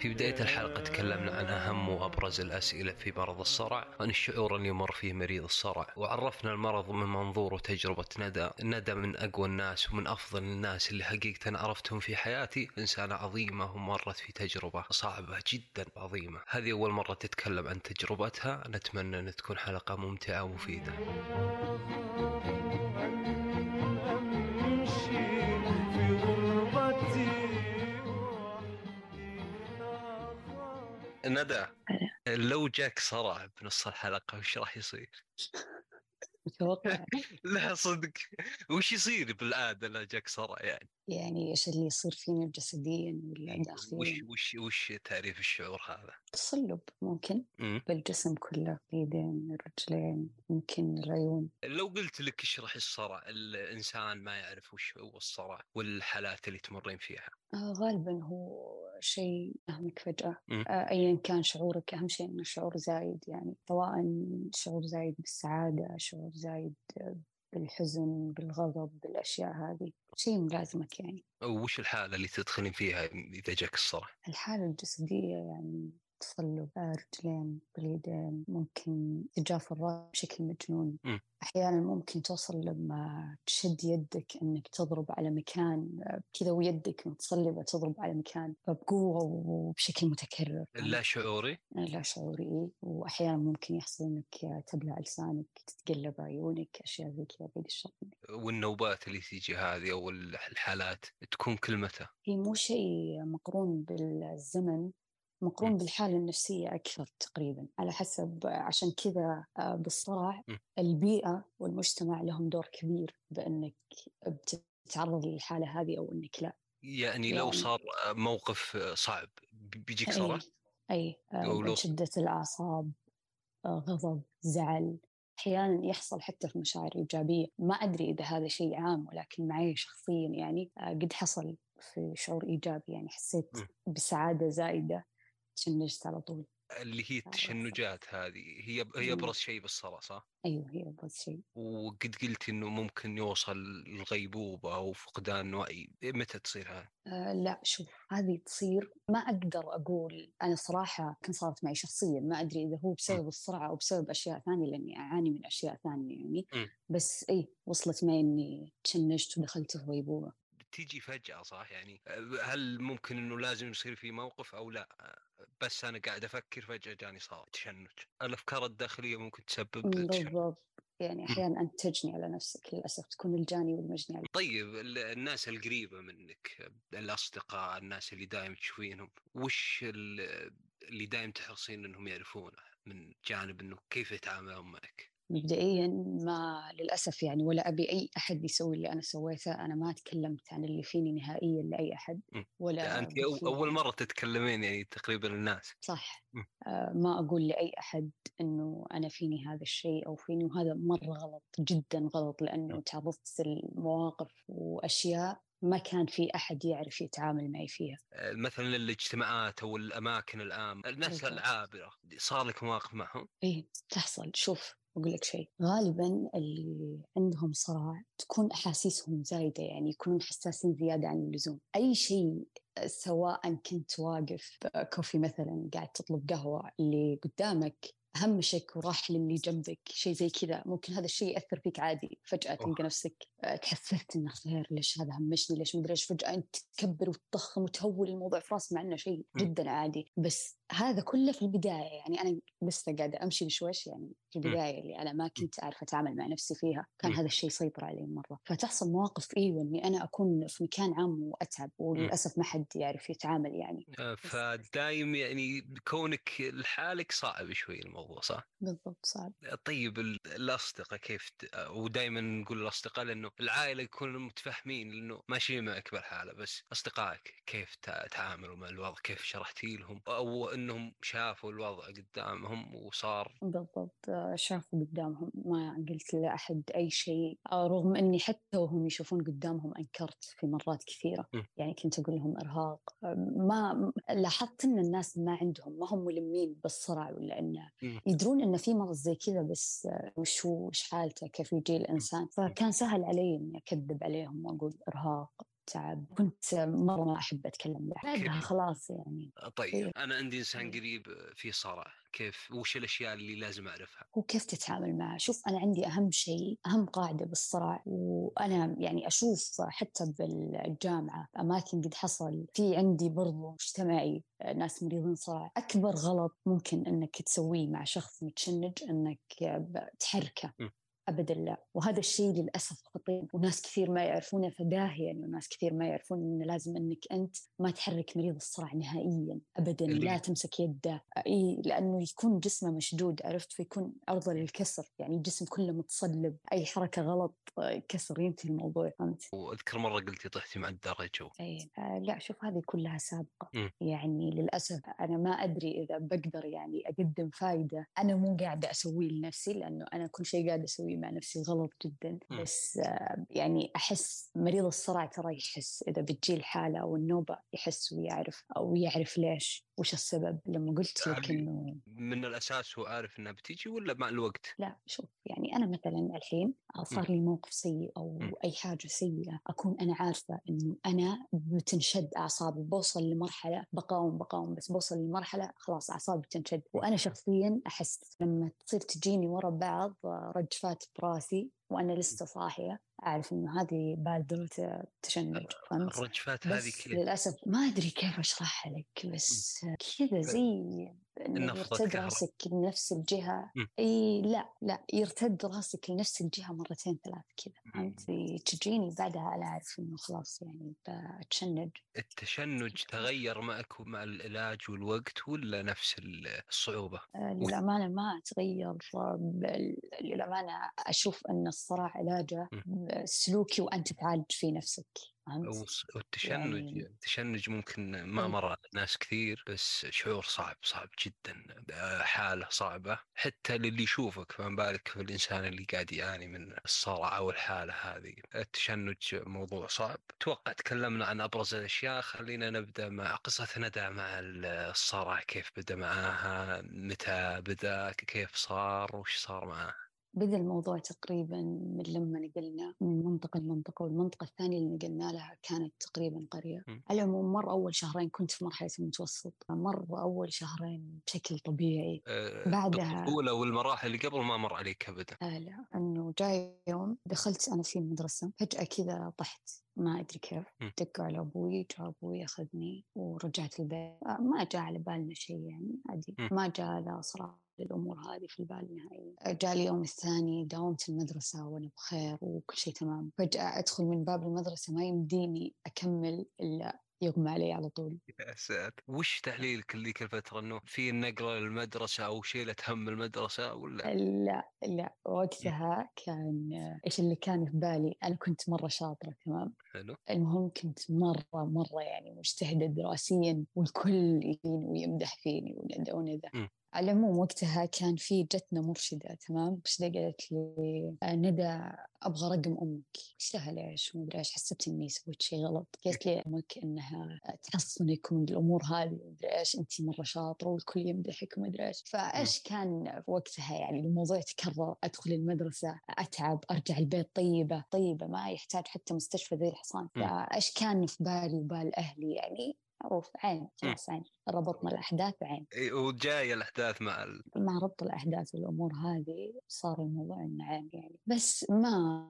في بداية الحلقة تكلمنا عن أهم وأبرز الأسئلة في مرض الصرع عن الشعور اللي يمر فيه مريض الصرع. وعرفنا المرض من منظور وتجربة ندى. ندى من أقوى الناس ومن أفضل الناس اللي حقيقة عرفتهم في حياتي. إنسانة عظيمة ومرت في تجربة صعبة جدا عظيمة. هذه أول مرة تتكلم عن تجربتها. نتمنى أن تكون حلقة ممتعة ومفيدة. ندى لو جاك صرع بنص الحلقة وش راح يصير؟ متوقع لا صدق وش يصير بالعادة لو جاك صرع يعني؟ يعني إيش اللي يصير فينا جسديا ولا وش داخليا وش وش تعريف الشعور هذا؟ تصلب ممكن مم. بالجسم كله اليدين الرجلين ممكن العيون لو قلت لك اشرح الصرع الإنسان ما يعرف وش هو الصرع والحالات اللي تمرين فيها آه غالبا هو شيء يهمك فجأة. آه أيا كان شعورك أهم شيء إنه شعور زايد يعني سواء شعور زايد بالسعادة شعور زايد آه، بالحزن بالغضب بالأشياء هذه شيء ملازمك يعني وش الحالة اللي تدخلين فيها إذا جاك الصرع؟ الحالة الجسدية يعني تصلب رجلين باليدين ممكن تجاف الرأس بشكل مجنون مم. أحيانا ممكن توصل لما تشد يدك أنك تضرب على مكان كذا ويدك متصلبة تضرب على مكان بقوة وبشكل متكرر لا شعوري؟ لا شعوري إيه. وأحيانا ممكن يحصل أنك تبلع لسانك تتقلب عيونك أشياء زي كذا بعيد الشر والنوبات اللي تيجي هذه أو الحالات تكون كل متى؟ هي مو شيء مقرون بالزمن مقرون م. بالحالة النفسية أكثر تقريبا على حسب عشان كذا آه، بالصرع م. البيئة والمجتمع لهم دور كبير بأنك بتتعرض للحالة هذه أو أنك لا يعني لو يعني- صار موقف صعب بيجيك صرع؟ أي, أي لو- آه، شدة الأعصاب آه، غضب زعل أحيانا يحصل حتى في مشاعر إيجابية ما أدري إذا هذا شيء عام ولكن معي شخصيا يعني آه، قد حصل في شعور إيجابي يعني حسيت م. بسعادة زايدة تشنجت على طول اللي هي التشنجات هذه هي هي مم. أبرز شيء بالصرع صح؟ أيوه هي أبرز شيء وقد قلت إنه ممكن يوصل الغيبوبه أو فقدان وعي متى تصير هذه؟ آه لا شوف هذه تصير ما أقدر أقول أنا صراحة كان صارت معي شخصيا ما أدري إذا هو بسبب الصرع أو بسبب أشياء ثانية لأني أعاني من أشياء ثانية يعني م. بس إيه وصلت معي إني تشنجت ودخلت في غيبوبة تيجي فجأة صح يعني هل ممكن إنه لازم يصير في موقف أو لا بس أنا قاعد أفكر فجأة جاني صار تشنج. الأفكار الداخلية ممكن تسبب بالضبط. يعني أحيانا أنت تجني على نفسك للأسف تكون الجاني والمجني على طيب ال- الناس القريبة منك الأصدقاء الناس اللي دائما تشوفينهم وش ال- اللي دائما تحرصين أنهم يعرفونه من جانب أنه كيف يتعاملون معك؟ مبدئيا ما للأسف يعني ولا أبي أي أحد يسوي اللي أنا سويته أنا ما تكلمت عن اللي فيني نهائيا لأي أحد م. ولا أنت أو- بفيد- أول مرة تتكلمين يعني تقريبا الناس صح م. آه ما أقول لأي أحد أنه أنا فيني هذا الشيء أو فيني وهذا مرة غلط جدا غلط لأنه م. تعرضت لمواقف وأشياء ما كان في أحد يعرف يتعامل معي فيها آه، مثلا الاجتماعات أو الأماكن العامة الناس. العابرة صار لك مواقف معهم إيه تحصل شوف أقول لك شيء. غالبا اللي عندهم صرع تكون أحاسيسهم زايدة يعني يكونون حساسين زيادة عن اللزوم. أي شيء سواء كنت واقف كوفي مثلا قاعد تطلب قهوة اللي قدامك همشك وراح للي جنبك شيء زي كذا ممكن هذا الشيء يأثر فيك عادي. فجأة أوه. تلقى نفسك تحسرت إنه خير ليش هذا همشني ليش مدري إيش. فجأة أنت تكبر وتضخم وتهول الموضوع في راسك مع إنه شيء. جدا عادي. بس هذا كله في البداية يعني أنا لسه قاعدة أمشي بشويش يعني في البداية اللي أنا ما كنت اعرف أتعامل مع نفسي فيها كان م. هذا الشيء يسيطر علي مرة. فتحصل مواقف إيوه إني أنا أكون في مكان عام وأتعب وللأسف ما حد يعرف يتعامل يعني. آه، فدايم يعني كونك لحالك صعب شوي الموضوع صح؟ بالضبط صعب. طيب ال- الأصدقاء كيف. ودائما نقول الأصدقاء لأنه العائلة يكونوا متفاهمين لأنه ماشيين معك بالحالة بس أصدقائك كيف تع- تعاملوا مع الوضع؟ كيف شرحتي لهم؟ أو أنهم شافوا الوضع قدامهم وصار بالضبط. شافوا قدامهم ما قلت لأحد أي شيء آه، رغم أني حتى وهم يشوفون قدامهم أنكرت في مرات كثيرة. يعني كنت أقول لهم إرهاق. ما لاحظت أن الناس ما عندهم ما هم ملمين بالصرع ولا أنه. يدرون أنه في مرض زي كذا بس آه، وش حالته كيف يجي الإنسان. فكان سهل علي أني أكذب عليهم وأقول إرهاق. تعب كنت مرة ما أحب أتكلم له بعدها؟ خلاص يعني طيب إيه. أنا عندي إنسان إيه. قريب في صرع كيف وش الأشياء اللي لازم أعرفها هو كيف تتعامل معه شوف أنا عندي أهم شيء أهم قاعدة بالصرع وأنا يعني أشوف حتى بالجامعة أماكن قد حصل في عندي برضو مجتمعي ناس مريضين صرع أكبر غلط ممكن أنك تسويه مع شخص متشنج أنك تحركه. ابدا لا. وهذا الشيء للأسف خطير. وناس كثير ما يعرفونه فداهية يعني وناس كثير ما يعرفون إنه لازم إنك أنت ما تحرك مريض الصرع نهائيا ابدا. لا تمسك يده. أي لأنه يكون جسمه مشدود عرفت؟ فيكون عرضه للكسر. يعني الجسم كله متصلب. أي حركة غلط آه، كسر ينتهي الموضوع. فهمت؟ وأذكر مرة قلتي طحتي مع الدرج. اي آه لا شوف هذه كلها سابقة. مم. يعني للأسف أنا ما أدري إذا بقدر يعني أقدم فائده أنا مو قاعدة أسويه لنفسي لأنه أنا كل شيء قاعدة أسويه مع نفسي غلط جدا مم. بس آه يعني أحس مريض الصرع ترى يحس إذا بتجي الحالة أو النوبه يحس ويعرف أو يعرف ليش وش السبب لما قلت لك يعني- إنه من الأساس هو عارف إنها بتيجي ولا مع الوقت؟ لا شوف يعني أنا مثلا الحين صار لي موقف سيء أو مم. أي حاجة سيئة أكون أنا عارفة إنه أنا بتنشد أعصابي بوصل لمرحلة بقاوم بقاوم بس بوصل لمرحلة خلاص أعصابي بتنشد وأنا شخصيا أحس لما تصير تجيني ورا بعض رجفات براسي وأنا لسه صاحية أعرف إنه هذه بادرة تشنج فهمت؟ الرجفات هذه بس كيف؟ للأسف ما أدري كيف أشرحها لك بس كذا زي يرتد. راسك لنفس الجهة مم. إي لا لا يرتد راسك لنفس الجهة مرتين ثلاث كذا فهمت تجيني بعدها أنا أعرف إنه خلاص يعني بتشنج التشنج تغير معك مع العلاج والوقت ولا نفس ال- الصعوبة؟ آه، للأمانة ما تغير للأمانة أشوف أن الصرع علاجه سلوكي وأنت تعالج فيه نفسك فهمت؟ والتشنج يعني- التشنج ممكن ما. مر على ناس كثير بس شعور صعب صعب جدا حالة صعبة حتى للي يشوفك فما بالك في الإنسان اللي قاعد يعاني من الصرع أو الحالة هذه التشنج موضوع صعب أتوقع تكلمنا عن أبرز الأشياء خلينا نبدأ مع قصة ندى مع الصرع كيف بدأ معاها متى بدأ كيف صار وش صار معاها بدأ الموضوع تقريبا من لما نقلنا من منطقة لمنطقة والمنطقة الثانية اللي نقلنا لها كانت تقريبا قرية. م. على العموم مر أول شهرين كنت في مرحلة المتوسط مر أول شهرين بشكل طبيعي. آه، بعدها- الطفولة والمراحل اللي قبل ما مر عليك أبدا. آه لا أنه جاي يوم دخلت أنا في المدرسة فجأة كذا طحت. ما أدري كيف. دقوا على أبوي جاء أبوي أخذني ورجعت البيت. آه ما جاء على بالنا شيء يعني عادي. ما جاء لا صراحة الأمور هذه في البال نهائيا. جاء اليوم الثاني داومت المدرسة وأنا بخير وكل شيء تمام. فجأة أدخل من باب المدرسة ما يمديني أكمل إلا يغمى علي على طول. يا ساتر! وش تحليلك ذيك الفترة؟ إنه في النقلة للمدرسة أو شيلة هم المدرسة ولا لا لا. وقتها كان إيش اللي كان في بالي؟ أنا كنت مرة شاطرة تمام؟ حلو. المهم كنت مرة مرة يعني مجتهدة دراسيا والكل يجيني ويمدح فيني وندى وندى م. على العموم وقتها كان في جتنا مرشدة تمام؟ مرشدة قالت لي آه، ندى أبغى رقم أمك. قلت لها ليش ومدري إيش حسبت إني سويت شيء غلط. قالت لي أمك إنها تحصنك من الأمور هذه ومدري إيش أنت مرة شاطرة والكل يمدحك ومدري إيش. فإيش كان وقتها؟ يعني الموضوع تكرر أدخل المدرسة أتعب أرجع البيت طيبة طيبة ما يحتاج حتى مستشفى زي الحصان. فإيش كان في بالي وبال أهلي؟ يعني معروف عين خلاص عين. ربطنا الأحداث بعين إيه، وجاية الأحداث مع ال... مع ربط الأحداث والأمور هذه صار الموضوع إنه عين يعني. بس ما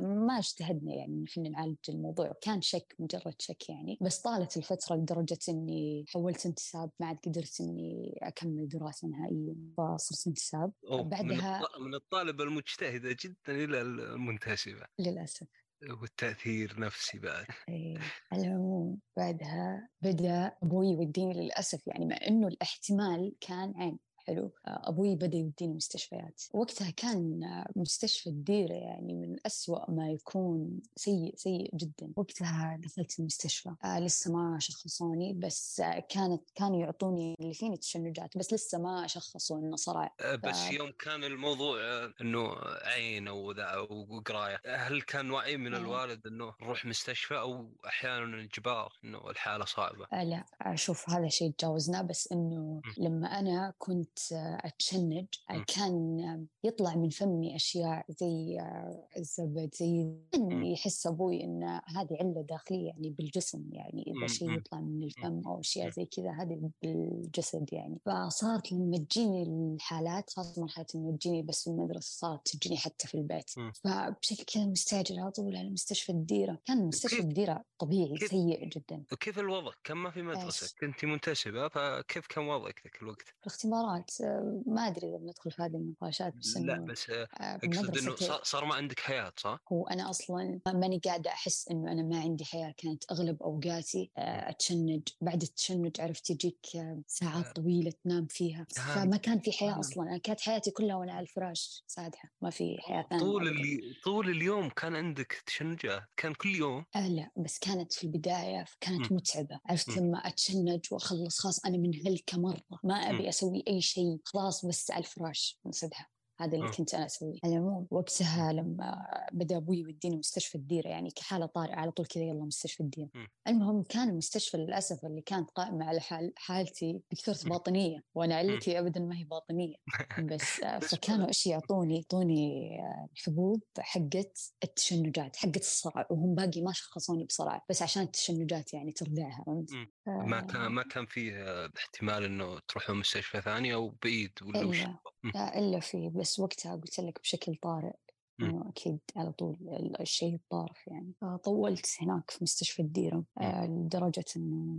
ما- اجتهدنا يعني إن إحنا نعالج الموضوع. كان شك مجرد شك يعني. بس طالت الفترة لدرجة إني حولت انتساب ما عاد قدرت إني أكمل دراسة نهائيا فصرت انتساب. بعدها. من الطالبة المجتهدة جدا إلى المنتسبة للأسف. والتأثير نفسي بعد إيه، على العموم بعدها بدأ أبوي يوديني للأسف يعني مع إنه الاحتمال كان عين حلو. آه، أبوي بدأ يوديني مستشفيات. وقتها كان آه، مستشفى الديرة يعني من أسوأ ما يكون سيء سيء جدا. وقتها دخلت المستشفى. آه لسه ما شخصوني بس آه كانت كانوا يعطوني اللي فيني تشنجات بس لسه ما شخصوا إنه صرع آه، بس ف- يوم كان الموضوع آه، إنه عين أو ذا أو قراية هل كان وعي من إيه. الوالد إنه نروح مستشفى أو أحيانا اجبار إنه الحالة صعبة؟ آه لا. آه شوف هذا شيء تجاوزناه بس إنه. لما أنا كنت آه، أتشنج. كان يطلع من فمي أشياء زي آه، الزبد زي كان يحس أبوي إن هذه علة داخلية يعني بالجسم يعني. إذا شيء. يطلع من الفم أو أشياء. زي كذا هذه بالجسد يعني فصارت لما تجيني الحالات خاصة مرحلة إنه تجيني بس في المدرسة صارت تجيني حتى في البيت. فبشكل كذا مستعجل على طول على مستشفى الديرة كان مستشفى الديرة طبيعي سيء جدا وكيف الوضع؟ كان ما في مدرسة؟ كنت منتسبة فكيف كان وضعك ذاك الوقت؟ الاختبارات آه، ما أدري إذا بندخل في هذه النقاشات بس لا بس آه، أقصد إنه صار, ما عندك حياة صح؟ هو أنا أصلا ماني قاعدة أحس إنه أنا ما عندي حياة كانت أغلب أوقاتي آه، أتشنج بعد التشنج عرفت يجيك ساعات طويلة تنام فيها. فما كان في حياة. أصلا أنا كانت حياتي كلها وأنا على الفراش سادحه ما في حياة ثانية طول. اللي طول اليوم كان عندك تشنجات كان كل يوم آه لا بس كانت في البداية كانت مم. متعبة عرفت. لما أتشنج وأخلص خلاص أنا منهلكة مرة ما مم. أبي أسوي أي شيء خلاص بس على الفراش انسدها هذا اللي. كنت أنا أسويه على العموم وقتها لما بدأ أبوي يوديني مستشفى الديرة يعني كحالة طارئة على طول كذا يلا مستشفى الديرة مم. المهم كان المستشفى للأسف اللي كانت قائمة على حال حالتي دكتورة مم. باطنية وأنا علتي أبدا ما هي باطنية بس آه، فكانوا إيش يعطوني يعطوني آه، الحبوب حقت التشنجات حقت الصرع وهم باقي ما شخصوني بصرع بس عشان التشنجات يعني تردعها فهمت؟ آه، ما كان ما كان فيه آه، احتمال إنه تروحوا مستشفى ثانية أو بعيد ولا؟ لا الا في بس وقتها قلت لك بشكل طارئ. إنه أكيد على طول ال- الشيء الطارف يعني فطولت هناك في مستشفى الديره آه، لدرجة إنه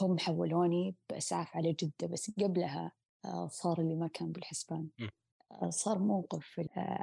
هم حولوني بأسعاف على جدة بس قبلها آه، صار اللي ما كان بالحسبان. آه، صار موقف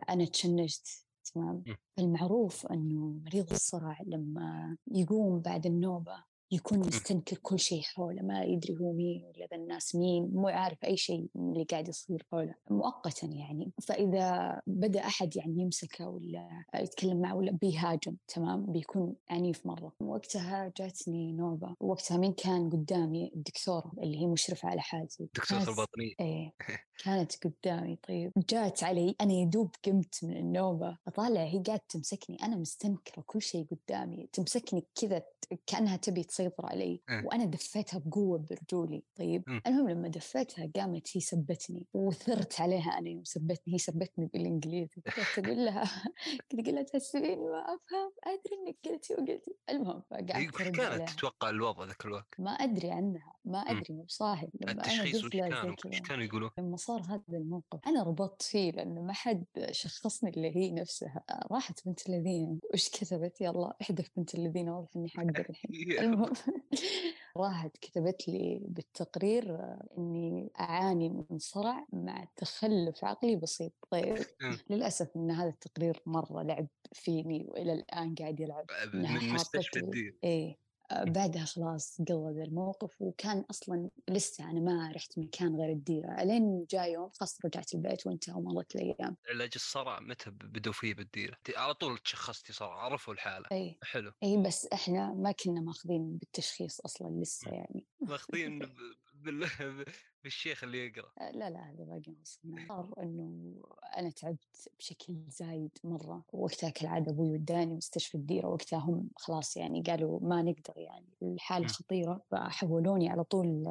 أنا تشنجت تمام. المعروف إنه مريض الصرع لما يقوم بعد النوبة يكون مستنكر كل شيء حوله ما يدري هو مين ولا ذا الناس مين مو عارف أي شيء من اللي قاعد يصير حوله. مؤقتا يعني. فإذا بدأ أحد يعني يمسكه ولا يتكلم معه ولا بيهاجم تمام؟ بيكون عنيف مرة. وقتها جاتني نوبة. وقتها مين كان قدامي؟ الدكتورة اللي هي مشرفة على حالتي. دكتورة الباطنية. إيه. كانت قدامي طيب جات علي أنا يدوب قمت من النوبة اطالع هي قاعدة تمسكني أنا مستنكرة كل شيء قدامي تمسكني كذا كأنها تبي تسيطر علي أه. وأنا دفتها بقوة برجولي طيب مم. المهم لما دفتها قامت هي سبتني وثرت عليها أنا يوم سبتني هي سبتني بالإنجليزي كنت أقول لها كنت أقول لها تحسبيني ما أفهم أدري إنك قلتي وقلتي المهم فقعدت كانت تتوقع الوضع ذاك الوقت؟ ما أدري عنها ما مم. أدري مو بصاحب لما التشخيص وش لها كان؟ زي وش كانوا يقولون؟ لما صار هذا الموقف أنا ربطت فيه لأنه ما حد شخصني اللي هي نفسها راحت بنت الذين وش كتبت يلا احذف بنت الذين واضح إني حقدر الحين المهم راحت كتبت لي بالتقرير آه، إني أعاني من صرع مع تخلف عقلي بسيط طيب مم. للأسف إن هذا التقرير مرة لعب فيني وإلى الآن قاعد يلعب من مستشفى الدين إيه آه، بعدها خلاص قضى ذا الموقف وكان أصلا لسه أنا ما رحت مكان غير الديرة الين جاء يوم خلاص رجعت البيت وانتهى ومضت الأيام علاج الصرع متى بدوا فيه بالديرة؟ على طول تشخصتي صرع عرفوا الحالة إي حلو إي بس إحنا ما كنا ماخذين بالتشخيص أصلا لسه يعني ماخذين. بالشيخ اللي يقرأ. آه، لا لا هذا باقي وصلنا صار إنه أنا تعبت بشكل زايد مرة. وقتها كالعادة أبوي وداني مستشفى الديرة وقتها هم خلاص يعني قالوا ما نقدر يعني الحالة. خطيرة فحولوني على طول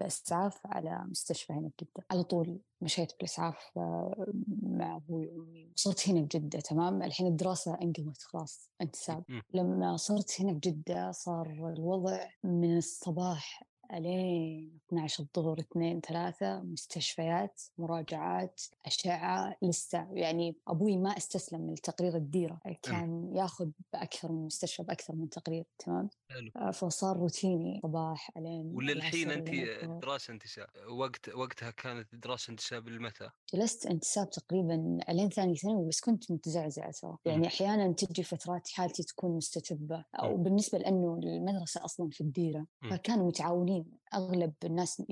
بأسعاف على مستشفى هنا بجده على طول مشيت بالأسعاف آه، مع أبوي وأمي وصرت هنا بجده تمام؟ الحين الدراسة انقلت خلاص انتساب. لما صرت هنا بجده صار الوضع من الصباح آلين 12 الظهر 2 3 مستشفيات مراجعات أشعة لسه يعني أبوي ما استسلم لتقرير الديرة كان ياخذ بأكثر من مستشفى بأكثر من تقرير تمام حلو. آه، فصار روتيني صباح ألين وللحين لين الظهر. دراسة انتساب وقت وقتها كانت دراسة انتساب لمتى؟ جلست انتساب تقريبا ألين ثاني ثانوي بس كنت متزعزعة ترى يعني أحيانا تجي فترات حالتي تكون مستتبة أو بالنسبة لأنه المدرسة أصلا في الديرة. فكانوا متعاونين أغلب الناس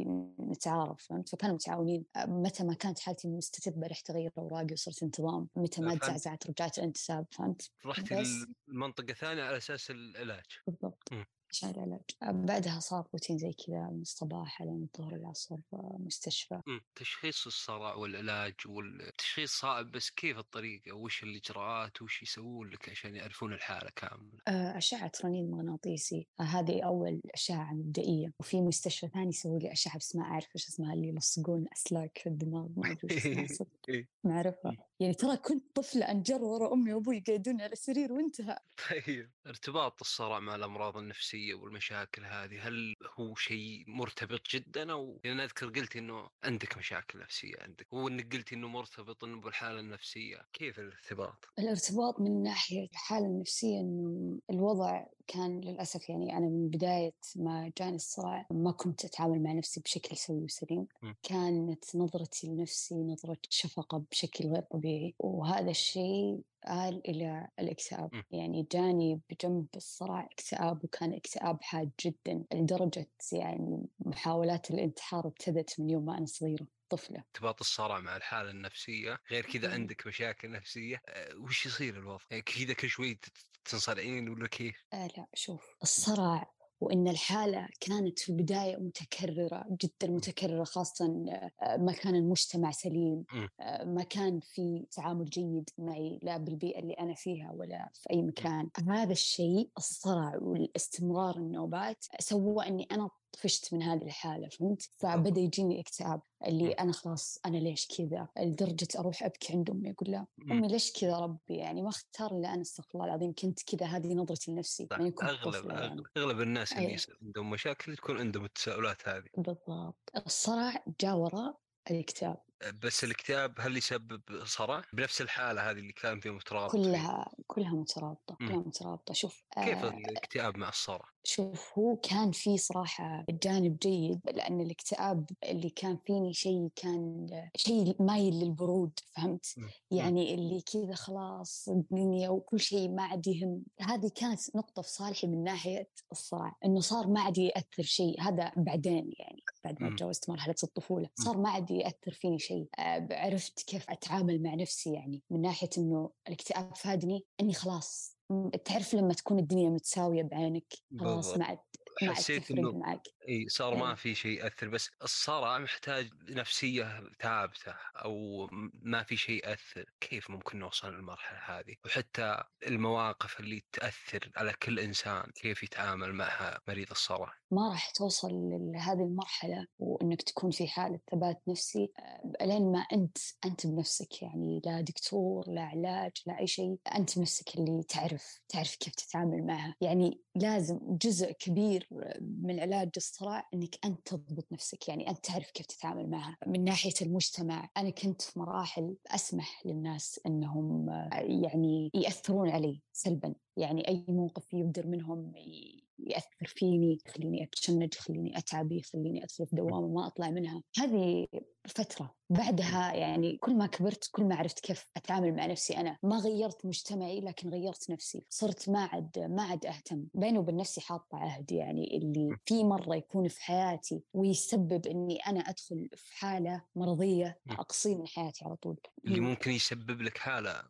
نتعارف فهمت؟ فكانوا متعاونين متى ما كانت حالتي مستتبة رحت أغير أوراقي وصرت انتظام متى ما. تزعزعت رجعت انتساب فهمت؟ رحتي بس- المنطقة ثانية على أساس العلاج. بالضبط. مم. عشان العلاج بعدها صار روتين زي كذا من الصباح على الظهر العصر مستشفى. تشخيص الصرع والعلاج والتشخيص صعب بس كيف الطريقة؟ وش الإجراءات؟ وش يسوون لك عشان يعرفون الحالة كاملة؟ آه، أشعة رنين مغناطيسي. آه، هذه أول أشعة مبدئية وفي مستشفى ثاني يسوي لي أشعة بس ما أعرف إيش اسمها اللي يلصقون أسلاك في الدماغ ما أدري إيه. ما أعرفها. يعني ترى كنت طفلة أنجر ورا أمي وأبوي يقعدون على السرير وانتهى. طيب. ارتباط الصرع مع الأمراض النفسية والمشاكل هذه هل هو شيء مرتبط جدا أو لأن أذكر قلت إنه عندك مشاكل نفسية عندك وإنك قلت إنه مرتبط إنه بالحالة النفسية كيف الارتباط؟ الارتباط من ناحية الحالة النفسية إنه الوضع كان للأسف يعني أنا من بداية ما جاني الصراع ما كنت أتعامل مع نفسي بشكل سوي وسليم م. كانت نظرتي لنفسي نظرة شفقة بشكل غير طبيعي وهذا الشيء آل إلى الاكتئاب م. يعني جاني بجنب الصراع اكتئاب وكان اكتئاب حاد جدا لدرجة يعني محاولات الانتحار ابتدت من يوم ما أنا صغيرة طفلة ارتباط الصرع مع الحالة النفسية غير كذا مم. عندك مشاكل نفسية أه، وش يصير الوضع؟ يعني كذا كل شوي تنصرعين ولا كيف؟ آه لا شوف الصرع وإن الحالة كانت في البداية متكررة جدا متكررة خاصة آه، ما كان المجتمع سليم مم. آه، ما كان في تعامل جيد معي لا بالبيئة اللي أنا فيها ولا في أي مكان. هذا الشيء الصرع والاستمرار النوبات سوى أني أنا طفشت من هذه الحالة فهمت؟ فبدأ يجيني اكتئاب اللي. أنا خلاص أنا ليش كذا لدرجة أروح أبكي عند أمي أقول لها. أمي ليش كذا ربي يعني ما اختار إلا أنا استغفر الله العظيم كنت كذا هذه نظرتي لنفسي صح. يعني يعني أغلب الناس اللي أي. يصير عندهم مشاكل تكون عندهم التساؤلات هذه بالضبط الصرع جاء وراء الاكتئاب بس الاكتئاب هل يسبب صرع بنفس الحالة هذه اللي كان فيه مترابط فيه؟ كلها كلها مترابطة مم. كلها مترابطة شوف كيف آه الاكتئاب مع الصرع؟ شوف هو كان في صراحة جانب جيد لأن الاكتئاب اللي كان فيني شيء كان شيء مايل للبرود فهمت؟ مم. يعني اللي كذا خلاص الدنيا وكل شيء ما عاد يهم هذه كانت نقطة في صالحي من ناحية الصراع إنه صار ما عاد يأثر شيء هذا بعدين يعني بعد ما. تجاوزت مرحلة الطفولة صار ما عاد يأثر فيني شيء آه، عرفت كيف أتعامل مع نفسي يعني من ناحية إنه الاكتئاب فادني إني خلاص تعرف لما تكون الدنيا متساوية بعينك خلاص. ما عاد ما عاد تفرق معك إي صار ما إيه. في شيء يأثر بس الصرع محتاج نفسية ثابتة أو ما في شيء يأثر. كيف ممكن نوصل للمرحلة هذه؟ وحتى المواقف اللي تأثر على كل إنسان كيف يتعامل معها مريض الصرع ما راح توصل لهذه المرحلة وإنك تكون في حالة ثبات نفسي آه، لين ما أنت أنت بنفسك يعني لا دكتور لا علاج لا أي شيء أنت بنفسك اللي تعرف تعرف كيف تتعامل معها. يعني لازم جزء كبير من علاج الصراع أنك أنت تضبط نفسك يعني أنت تعرف كيف تتعامل معها. من ناحية المجتمع أنا كنت في مراحل أسمح للناس أنهم آه، يعني يأثرون علي سلبا. يعني أي موقف يبدر منهم ي- يأثر فيني يخليني أتشنج يخليني أتعب يخليني أدخل في دوامة ما أطلع منها. هذه فترة. بعدها يعني كل ما كبرت كل ما عرفت كيف أتعامل مع نفسي أنا. ما غيرت مجتمعي لكن غيرت نفسي. صرت ما عاد ما عاد أهتم. بيني وبين نفسي حاطة عهد يعني اللي في مرة يكون في حياتي ويسبب إني أنا أدخل في حالة مرضية م. أقصيه من حياتي على طول. اللي. ممكن يسبب لك حالة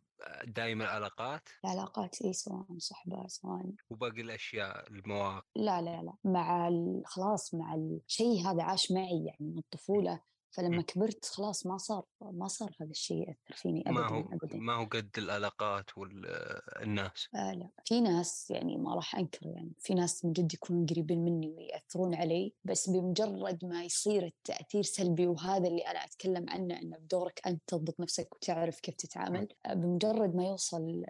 دائما العلاقات العلاقات إيه سواء صحبة سواء. وباقي الأشياء المواقف؟ لا لا لا مع خلاص مع الشيء هذا عاش معي يعني من الطفولة. فلما م. كبرت خلاص ما صار ما صار هذا الشيء يأثر فيني ما أبدا هو أبدا. ما هو قد العلاقات والناس آه لا. في ناس يعني ما راح أنكر يعني في ناس من جد يكونون قريبين مني ويأثرون علي بس بمجرد ما يصير التأثير سلبي وهذا اللي أنا أتكلم عنه أنه بدورك أنت تضبط نفسك وتعرف كيف تتعامل آه بمجرد ما يوصل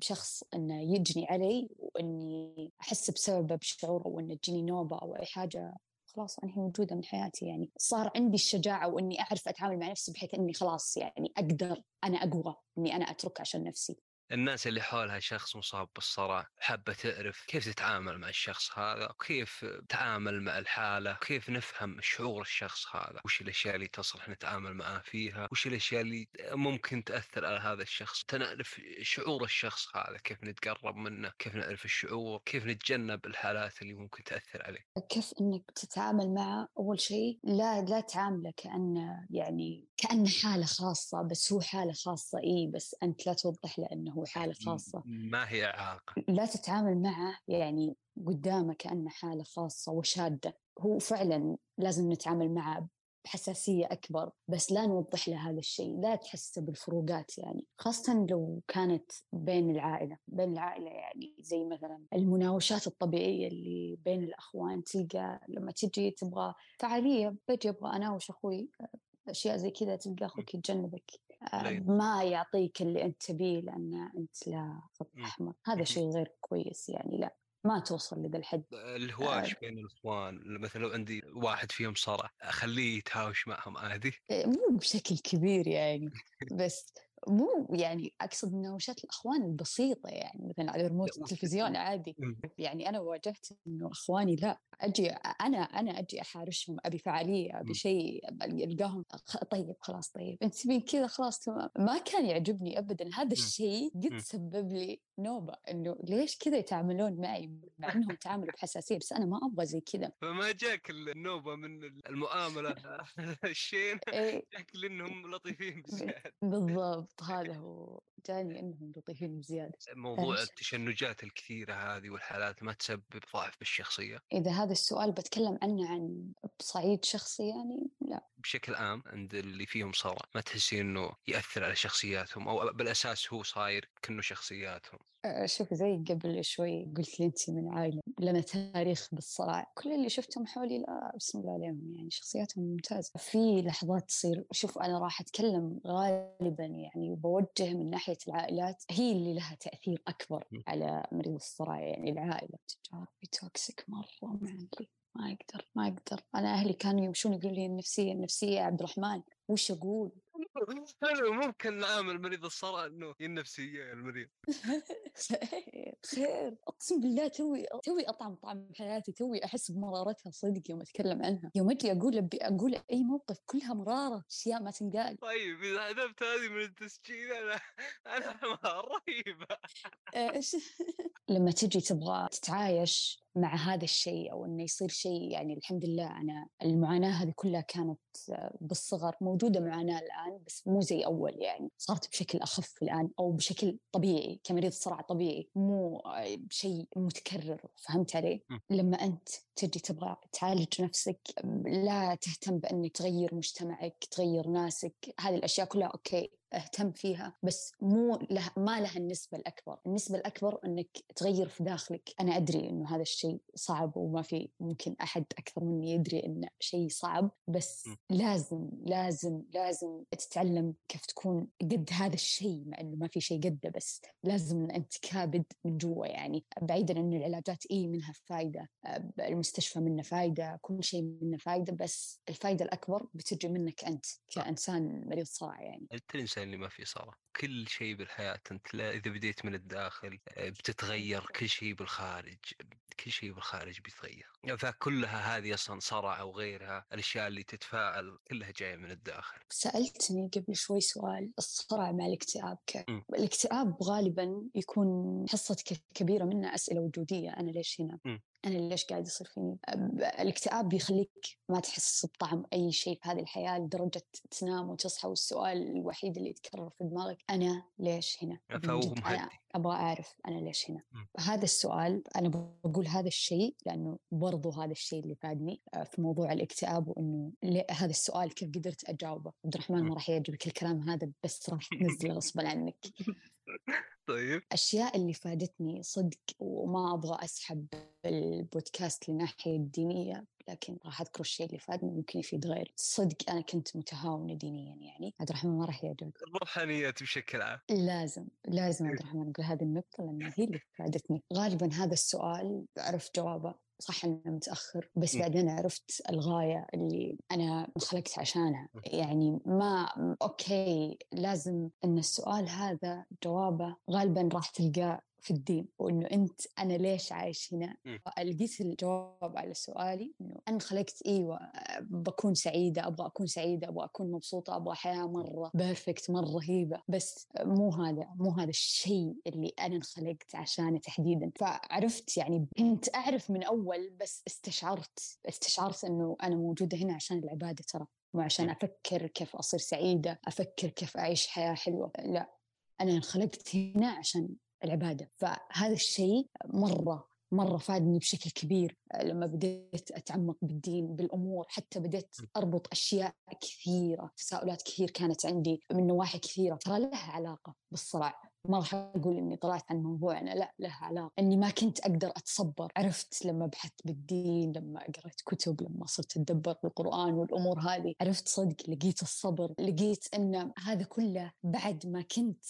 شخص أنه يجني علي وإني أحس بسببه بشعور أو أنه تجيني نوبة أو أي حاجة خلاص أنهي موجودة من حياتي يعني صار عندي الشجاعة وإني أعرف أتعامل مع نفسي بحيث إني خلاص يعني أقدر أنا أقوى إني أنا أترك عشان نفسي. الناس اللي حولها شخص مصاب بالصرع حابة تعرف كيف تتعامل مع الشخص هذا وكيف تتعامل مع الحالة وكيف نفهم شعور الشخص هذا وش الأشياء اللي تصلح نتعامل معاه فيها وش الأشياء اللي ممكن تأثر على هذا الشخص. تنعرف شعور الشخص هذا كيف نتقرب منه كيف نعرف الشعور كيف نتجنب الحالات اللي ممكن تأثر عليه. كيف إنك تتعامل معه؟ أول شيء لا لا تعامله كأنه يعني كأنه حالة خاصة بس هو حالة خاصة إي بس أنت لا توضح له إنه هو حالة خاصة. ما هي إعاقة. لا تتعامل معه يعني قدامه كأنه حالة خاصة وشادة. هو فعلا لازم نتعامل معه بحساسية أكبر بس لا نوضح له هذا الشيء. لا تحسه بالفروقات يعني خاصة لو كانت بين العائلة. بين العائلة يعني زي مثلا المناوشات الطبيعية اللي بين الأخوان تلقى لما تجي تبغى فعالية بجي أبغى أناوش أخوي أشياء زي كذا تلقى أخوك يتجنبك. ما يعطيك اللي أنت تبيه لأن أنت لا خط مم. أحمر هذا مهم. شيء غير كويس يعني لا ما توصل لذا الحد الهواش آه. بين الإخوان مثلا لو عندي واحد فيهم صرع أخليه يتهاوش معهم عادي إيه، مو بشكل كبير يعني بس مو يعني أقصد مناوشات الأخوان البسيطه يعني مثلا على ريموت التلفزيون عادي. يعني أنا واجهت إنه أخواني لا أجي أنا أنا أجي أحارشهم أبي فعالية أبي. شيء ألقاهم طيب خلاص طيب. أنت تبين كذا خلاص تمام ما كان يعجبني ابدا. هذا الشيء قد. سبب لي نوبة إنه ليش كذا يتعاملون معي؟ مع إنهم تعاملوا بحساسية بس أنا ما أبغى زي كذا. فما جاك النوبة من المعامله الشين إيه. جاك لأنهم لطيفين بزيادة. بالضبط هذا هو جاني إنهم لطيفين بزياده موضوع فهمت. التشنجات الكثيرة هذه والحالات ما تسبب ضعف بالشخصية؟ إذا هذا السؤال بتكلم عنه عن بصعيد شخصي يعني؟ لا. بشكل عام عند اللي فيهم صرع ما تحسين إنه يأثر على شخصياتهم أو بالأساس هو صاير كأنه شخصياتهم؟ شوف زي قبل شوي قلت لي انت من عائلة لنا تاريخ بالصراع. كل اللي شفتهم حولي لا بسم الله عليهم يعني شخصياتهم ممتازة. في لحظات تصير شوف أنا راح أتكلم غالبا يعني وبوجه من ناحية العائلات هي اللي لها تأثير أكبر. على مريض الصرع يعني العائلة تجاربي توكسيك مرة مع أهلي ما أقدر ما أقدر. أنا أهلي كانوا يمشون يقولوا لي النفسية النفسية يا عبد الرحمن وش أقول؟ ممكن نعامل مريض الصرع إنه هي النفسيه المريض. خير خير أقسم بالله توي توي أطعم طعم حياتي توي أحس بمرارتها صدق يوم أتكلم عنها. يوم أجي أقول أبي أقول أي موقف كلها مرارة أشياء ما تنقال. طيب إذا حذفت هذه من التسجيل أنا أنا رهيبه إيش؟ لما تجي تبغى تتعايش مع هذا الشيء أو إنه يصير شيء يعني الحمد لله أنا المعاناة هذه كلها كانت بالصغر موجودة معاناه الآن. بس مو زي أول يعني. صارت بشكل أخف الآن أو بشكل طبيعي كمريض صرع طبيعي مو آه، شيء متكرر. فهمت علي؟ لما أنت تجي تبغى تعالج نفسك لا تهتم بانك تغير مجتمعك تغير ناسك هذه الأشياء كلها okay. أهتم فيها بس مو له ما لها النسبة الأكبر. النسبة الأكبر أنك تغير في داخلك. أنا أدري أنه هذا الشيء صعب وما في ممكن أحد أكثر مني يدري أنه شيء صعب بس. لازم لازم لازم تتعلم كيف تكون قد هذا الشيء مع أنه ما في شيء قده بس لازم أنت كابد من جوا يعني. بعيدا أن العلاجات إيه منها فايدة. آه، المستشفى منه فايدة كل شيء منه فايدة بس الفايدة الأكبر بتجي منك أنت كإنسان مريض صرع يعني. انت الانسان اللي ما فيه صرع كل شيء بالحياة أنت لا إذا بديت من الداخل آه، بتتغير كل شيء بالخارج كل شيء بالخارج بيتغير فكلها هذه أصلا صرع أو غيرها الأشياء اللي تتفاعل كلها جاية من الداخل سألتني قبل شوي سؤال الصرع مع الاكتئاب كيف؟ الاكتئاب غالبا يكون حصة كبيرة منه أسئلة وجودية أنا ليش هنا؟ م. أنا ليش قاعد يصير فيني؟ الاكتئاب بيخليك ما تحس بطعم أي شيء في هذه الحياة لدرجة تنام وتصحى والسؤال الوحيد اللي يتكرر في دماغك أنا ليش هنا؟ فهو مهدي. أبغى أعرف أنا ليش هنا؟ م. هذا السؤال أنا بقول هذا الشيء لأنه برضو هذا الشيء اللي فادني آه، في موضوع الاكتئاب ليه- هذا السؤال كيف قدرت أجاوبه عبد الرحمن ما راح يعجبك الكلام هذا بس راح تنزله غصبا عنك طيب الأشياء اللي فادتني صدق وما أبغى أسحب البودكاست للناحية الدينية لكن راح أذكر الشيء اللي فادني ممكن يفيد غيري. صدق أنا كنت متهاونة دينيا يعني. عبد الرحمن ما راح يعجبك. الروحانيات بشكل عام. لازم لازم عبد الرحمن أقول هذه النقطة لأن هي اللي فادتني. غالبا هذا السؤال عرفت جوابه. صح إنه متأخر بس م. بعدين عرفت الغاية اللي أنا انخلقت عشانها. م. يعني ما okay لازم إن السؤال هذا جوابه غالبا راح تلقاه في الدين وإنه أنت أنا ليش عايش هنا؟ م. لقيت الجواب على سؤالي إنه أنا خلقت إيوه بكون سعيدة أبغى أكون سعيدة أبغى أكون مبسوطة أبغى حياة مرة perfect مرة رهيبة. بس مو هذا مو هذا الشيء اللي أنا انخلقت عشانه تحديدا. فعرفت يعني كنت أعرف من أول بس استشعرت استشعرت إنه أنا موجودة هنا عشان العبادة ترى مو عشان أفكر كيف أصير سعيدة أفكر كيف أعيش حياة حلوة. لا أنا انخلقت هنا عشان العبادة. فهذا الشيء مرة مرة فادني بشكل كبير لما بديت أتعمق بالدين بالأمور. حتى بديت أربط أشياء كثيرة تساؤلات كثير كانت عندي من نواحي كثيرة. ترى لها علاقة بالصراع ما راح أقول إني طلعت عن موضوعنا لا لها علاقة. إني ما كنت أقدر أتصبر. عرفت لما بحثت بالدين لما قرأت كتب لما صرت أتدبر بالقرآن والأمور هذه عرفت صدق لقيت الصبر لقيت أن هذا كله بعد ما كنت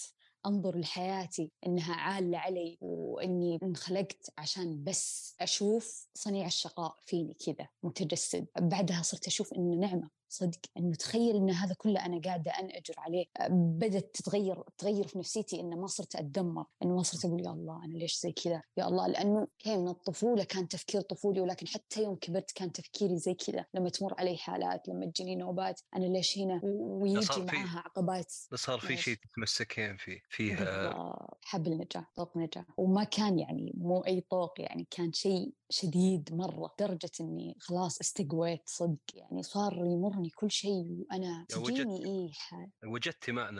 أنظر لحياتي إنها عالة علي وإني انخلقت عشان بس أشوف صنيع الشقاء فيني كذا متجسد. بعدها صرت أشوف إنه نعمة. صدق إنه تخيل إن هذا كله أنا قاعدة أنأجر عليه. بدت تتغير تغير في نفسيتي إنه ما صرت أتدمر إنه ما صرت أقول يا الله أنا ليش زي كذا؟ يا الله لأنه كان من الطفولة كان تفكير طفولي ولكن حتى يوم كبرت كان تفكيري زي كذا. لما تمر علي حالات لما تجيني نوبات أنا ليش هنا؟ ويجي معاها عقبات. صار في. شيء تتمسكين فيه فيه بالضبط. حبل نجاة طوق نجاة وما كان يعني مو أي طوق يعني كان شيء شديد مرة لدرجة إني خلاص استقويت صدق يعني صار يمرني كل شيء وأنا وجدت- تجيني إيه حال وجدتي معنى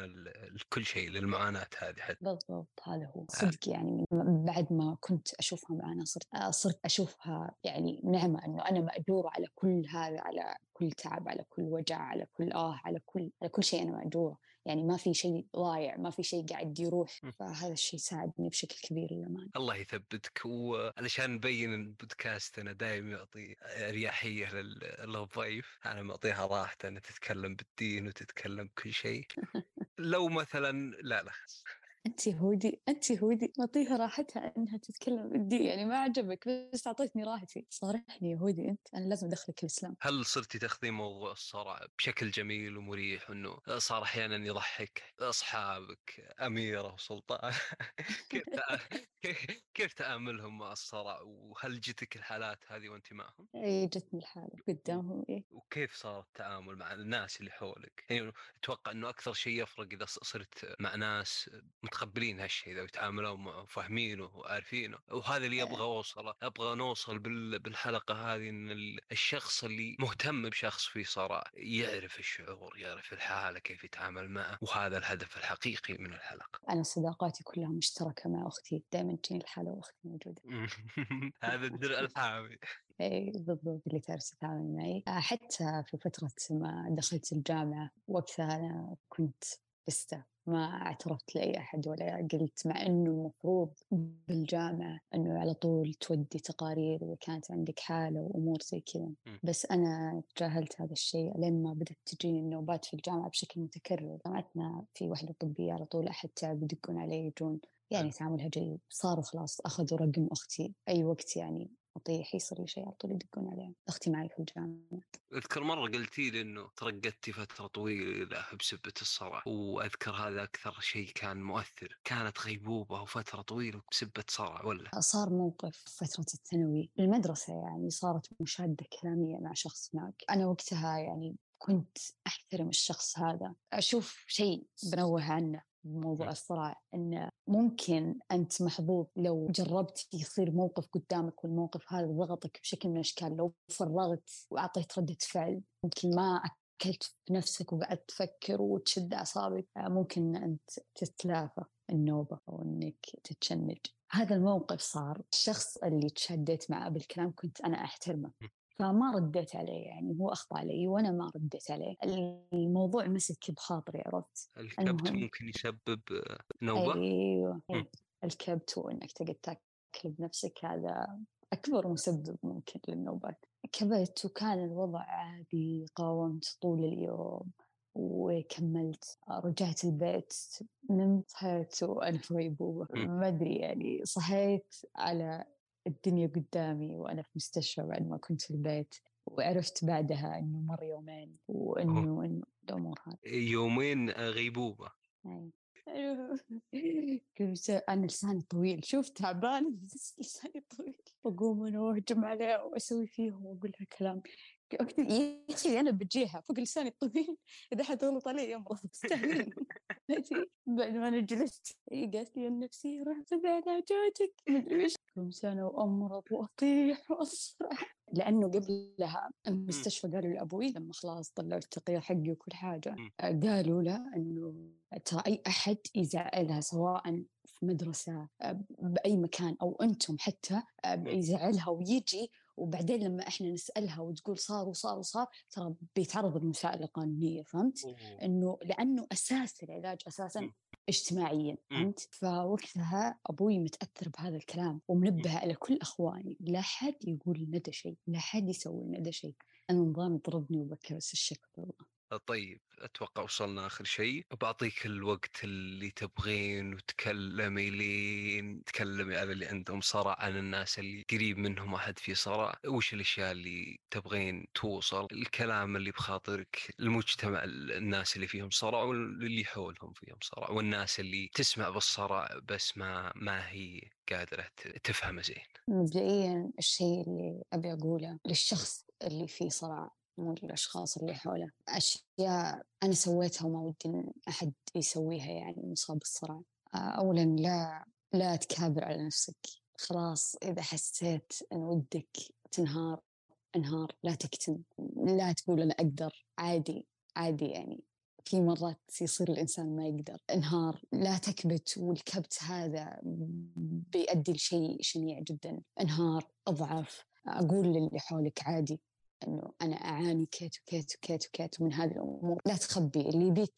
لكل شيء للمعاناة هذه حتى. بالضبط هذا هو. صدق يعني من بعد ما كنت أشوفها معنا صرت آه، صرت أشوفها يعني نعمة إنه أنا مأجورة على كل هذا على كل تعب على كل وجع على كل آه على كل على كل شيء أنا مأجورة. يعني ما في شيء ضايع ما في شيء قاعد يروح. فهذا الشيء ساعدني بشكل كبير للأمانة. الله يثبتك. وعلشان نبين إن بودكاستنا دائما يعطي أريحية لل- للضيف أنا معطيها راحته إنها تتكلم بالدين وتتكلم بكل شيء. لو مثلا لا لا انت يهودي انت يهودي معطيها راحتها إنها تتكلم. بالدين يعني ما عجبك بس أعطيتني راحتي. صارحني يهودي أنت. أنا لازم أدخلك الإسلام. هل صرتي تأخذين موضوع الصرع بشكل جميل ومريح انه صار أحيانا يضحك أصحابك أميره وسلطان كيف كيف- مع الصرع؟ وهل جتك الحالات هذه وانت معهم؟ إي جتني الحالة. قدامهم إيه وكيف صار التعامل مع الناس اللي حولك؟ يعني أتوقع إنه أكثر شيء يفرق إذا صرت مع ناس متقبلين هالشيء ذا ويتعاملون معه وفاهمينه وعارفينه وهذا اللي أبغى أوصله أبغى نوصل بال- بالحلقة هذه إن ال- الشخص اللي مهتم بشخص في صراع يعرف الشعور يعرف الحالة كيف يتعامل معه وهذا الهدف الحقيقي من الحلقة. أنا صداقاتي كلها مشتركة مع أختي دائما تجيني الحالة وأختي موجودة. هذا الدرع الحامي. إي بالضبط اللي تعرف تتعامل معي. آه، حتى في فترة ما دخلت الجامعة وقتها أنا كنت بستة ما اعترفت لأي أحد ولا قلت مع إنه المفروض بالجامعة إنه على طول تودي تقارير إذا كانت عندك حالة وأمور زي كذا. بس أنا تجاهلت هذا الشيء لين ما بدأت تجيني النوبات في الجامعة بشكل متكرر. جامعتنا في وحدة طبية على طول أحد تعب يدقون عليه يجون يعني تعاملها جيد. صاروا خلاص أخذوا رقم أختي أي وقت يعني. أطيح يصير لي شيء على طول يدقون عليه أختي معي في الجامعة. أذكر مرة قلتي لي إنه ترقدتي فترة طويلة بسبة الصرع وأذكر هذا أكثر شيء كان مؤثر. كانت غيبوبة وفترة طويلة بسبة صرع ولا؟ صار موقف فترة الثانوي المدرسة يعني صارت مشادة كلامية مع شخص هناك. أنا وقتها يعني كنت أحترم الشخص هذا. أشوف شيء بنوه عنه. بموضوع م. الصراع أنه ممكن أنت محظوظ لو جربت يصير موقف قدامك والموقف هذا ضغطك بشكل من الأشكال لو فرغت وأعطيت ردة فعل ممكن ما أكلت في نفسك وقعدت تفكر وتشد أعصابك ممكن أنت تتلافى النوبة أو أنك تتشنج هذا الموقف صار الشخص اللي تشديت معه بالكلام كنت أنا أحترمه. فما رديت عليه يعني هو أخطأ علي وأنا ما رديت عليه الموضوع مسك بخاطري عرفت الكبت. ممكن يسبب نوبة أيوه م. الكبت وإنك تقعد تأكل بنفسك هذا أكبر مسبب ممكن للنوبات كبت وكان الوضع عادي قاومت طول اليوم وكملت رجعت البيت نمت صحيت وأنا في غيبوبة م. ما أدري يعني صحيت على الدنيا قدامي وأنا في مستشفى بعد ما كنت في البيت وعرفت بعدها إنه مر يومين وإنه إنه الأمور هذه. يومين آه، غيبوبة. أنا لساني طويل شوف تعبان لساني طويل. بقوم أنا وأهجم عليه وأسوي فيهم وأقول لها كلام. أخي أنا بجيها فوق لساني الطويل إذا حد غلط علي يمرض تستاهلين. بعد ما أنا جلست قالت لي النفسية رحت بعلاجاتك مدري إيش. كم سنة وأمرض وأطيح وأصرع لأنه قبلها المستشفى قالوا لأبوي لما خلاص طلعوا التقرير حقي وكل حاجة مم. آه، قالوا له إنه ترى أي أحد يزعلها سواء في مدرسة آه، بأي مكان أو أنتم حتى آه، يزعلها ويجي وبعدين لما إحنا نسألها وتقول صار وصار وصار ترى بيتعرض للمساءلة القانونية فهمت؟ إنه لأنه أساس العلاج أساسا. اجتماعيا. فهمت؟ فوقتها أبوي متأثر بهذا الكلام ومنبه على كل أخواني لا حد يقول لنا ده شيء لا حد يسوي لنا ده شيء أنا نظامي ضربني وبكى بس الشكل والله طيب أتوقع وصلنا آخر شيء. بعطيك الوقت اللي تبغين وتكلمي لين تكلمي على اللي عندهم صرع عن الناس اللي قريب منهم احد في صرع. وش الأشياء اللي تبغين توصل؟ الكلام اللي بخاطرك المجتمع الناس اللي فيهم صرع واللي حولهم فيهم صرع. والناس اللي تسمع بالصرع بس ما ما هي قادرة تفهمه زين. مبدئيا الشيء اللي أبي أقوله للشخص اللي فيه صرع. مو للاشخاص اللي حوله. أشياء أنا سويتها وما ودي إن أحد يسويها يعني مصاب بالصرع آه، اولا لا لا تكابر على نفسك. خلاص إذا حسيت إن ودك تنهار انهار لا تكتم. لا تقول أنا أقدر. عادي عادي يعني. في مرات يصير الإنسان ما يقدر. انهار. لا تكبت. والكبت هذا بيؤدي لشيء شنيع جدا. انهار أضعف. أقول للي حولك عادي. إنه أنا أعاني كيت وكيت وكيت وكيت من هذه الأمور. لا تخبي اللي بيك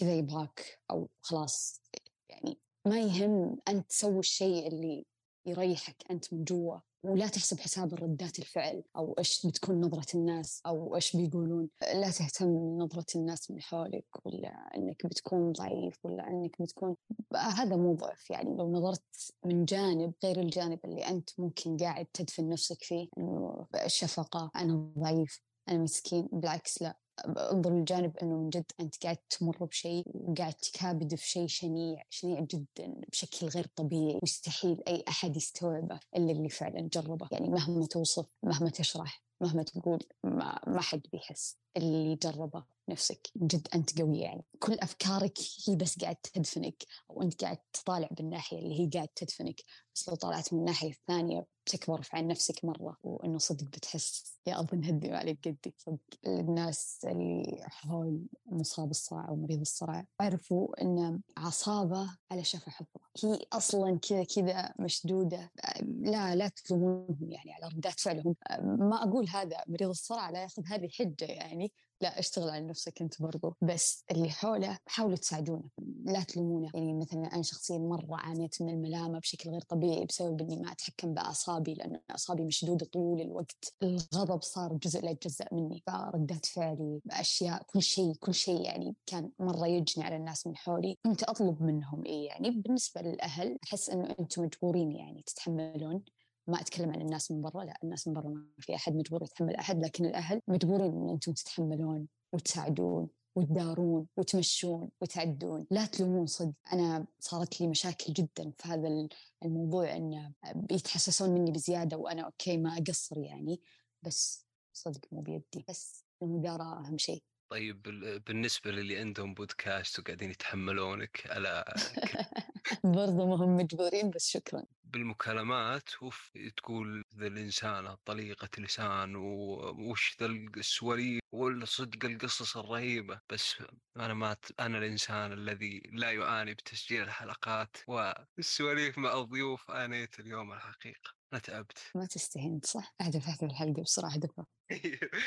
كذا يبغاك أو خلاص. يعني ما يهم أنت تسوي الشيء اللي يريحك أنت من جوا. ولا تحسب حساب ردات الفعل أو إيش بتكون نظرة الناس أو إيش بيقولون. لا تهتم نظره الناس من حولك ولا إنك بتكون ضعيف ولا إنك بتكون هذا مو ضعف. يعني لو نظرت من جانب غير الجانب اللي أنت ممكن قاعد تدفن نفسك فيه إنه شفقة أنا ضعيف أنا مسكين بالعكس لا. أنظر للجانب إنه من جد أنت قاعد تمر بشيء وقاعد تكابد في شيء شنيع شنيع جدا بشكل غير طبيعي مستحيل أي أحد يستوعبه إلا اللي فعلا جربه يعني مهما توصف مهما تشرح مهما تقول ما, ما حد بيحس. اللي جربه نفسك جد أنت قوي يعني. كل أفكارك هي بس قاعد تدفنك أو أنت قاعد تطالع بالناحية اللي هي قاعد تدفنك. بس لو طلعت من الناحية الثانية بتكبر عين نفسك مرة وإنه صدق بتحس يا اظن هدي عليك قدي. صدق الناس اللي حول مصاب الصرع أو مريض الصرع عرفوا إن أعصابه على شفا حفره هي أصلا كذا كذا مشدودة. لا لا تلومونهم يعني على ردات فعلهم ما أقول هذا مريض الصرع لا يأخذ هذه حجة يعني. لا أشتغل على نفسك أنت برضو بس اللي حوله حاولوا تساعدونه لا تلومونه. يعني مثلا أنا شخصيا مرة عانيت من الملامة بشكل غير طبيعي بسبب إني ما أتحكم بأعصابي لأن أعصابي مشدودة طول الوقت. الغضب صار جزء لا يتجزأ مني فردات فعلي أشياء كل شيء كل شيء يعني كان مرة يجني على الناس من حولي. كنت أطلب منهم إيه يعني؟ بالنسبة للأهل أحس إنه أنتم مجبورين يعني تتحملون. ما أتكلم عن الناس من برا لا الناس من برا ما في أحد مجبور يتحمل أحد لكن الأهل مجبورين إن أنتم تتحملون وتساعدون وتدارون وتمشون وتعدون. لا تلومون صدق. أنا صارت لي مشاكل جدا في هذا الموضوع إن يتحسسون مني بزيادة وأنا أوكي ما أقصر يعني بس صدق مو بيدي. بس المداراة أهم شيء. طيب بال- بالنسبة للي عندهم بودكاست وقاعدين يتحملونك على برضو ما هم مجبورين بس شكرا. بالمكالمات وف تقول ذا الإنسان طليقة لسان وش ذا السواليف والصدق القصص الرهيبة. بس أنا ما أنا الإنسان الذي لا يعاني بتسجيل الحلقات والسواليف مع الضيوف آنيت اليوم الحقيقة. أنا تعبت. ما تستهين صح؟ أهدف أهدف الحلقة بسرعة أهدفها.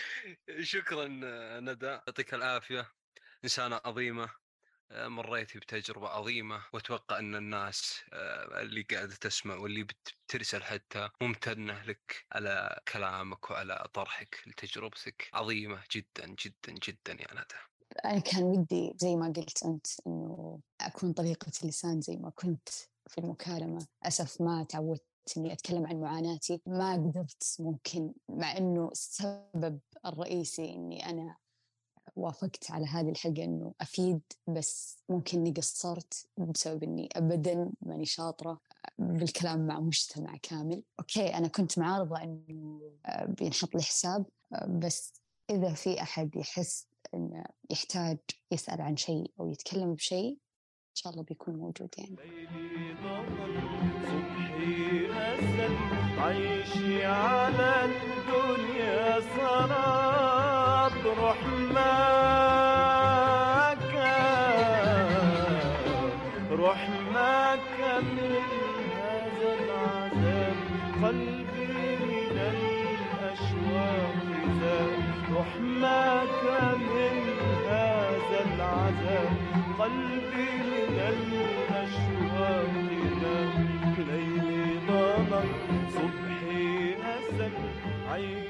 شكرا ندى. يعطيك العافية. إنسانة عظيمة. آه، مريتي بتجربة عظيمة. وأتوقع أن الناس آه، اللي قاعدة تسمع واللي بت- بترسل حتى ممتنة لك على كلامك وعلى طرحك لتجربتك. عظيمة جدا جدا جدا يا ندى. أنا كان ودي زي ما قلت أنت إنه أكون طليقه اللسان زي ما كنت في المكالمة. أسف ما تعودت إني أتكلم عن معاناتي ما قدرت ممكن مع إنه السبب الرئيسي إني أنا وافقت على هذه الحلقة إنه أفيد بس ممكن إني قصرت بسبب إني ابدا ماني شاطرة بالكلام مع مجتمع كامل. أوكي أنا كنت معارضة إنه آه، بينحط لي حساب آه، بس إذا في أحد يحس إنه يحتاج يسأل عن شيء أو يتكلم بشيء شاء الله بيكون موجود يعني. أسد عيشي على الدنيا سراب رحماك رحماك من هذا العذاب. قلبي من الأشواق ذاب رحماك من هذا العذاب. قلبي من الأشواق ذاب ضمن صبحي أسد عيشي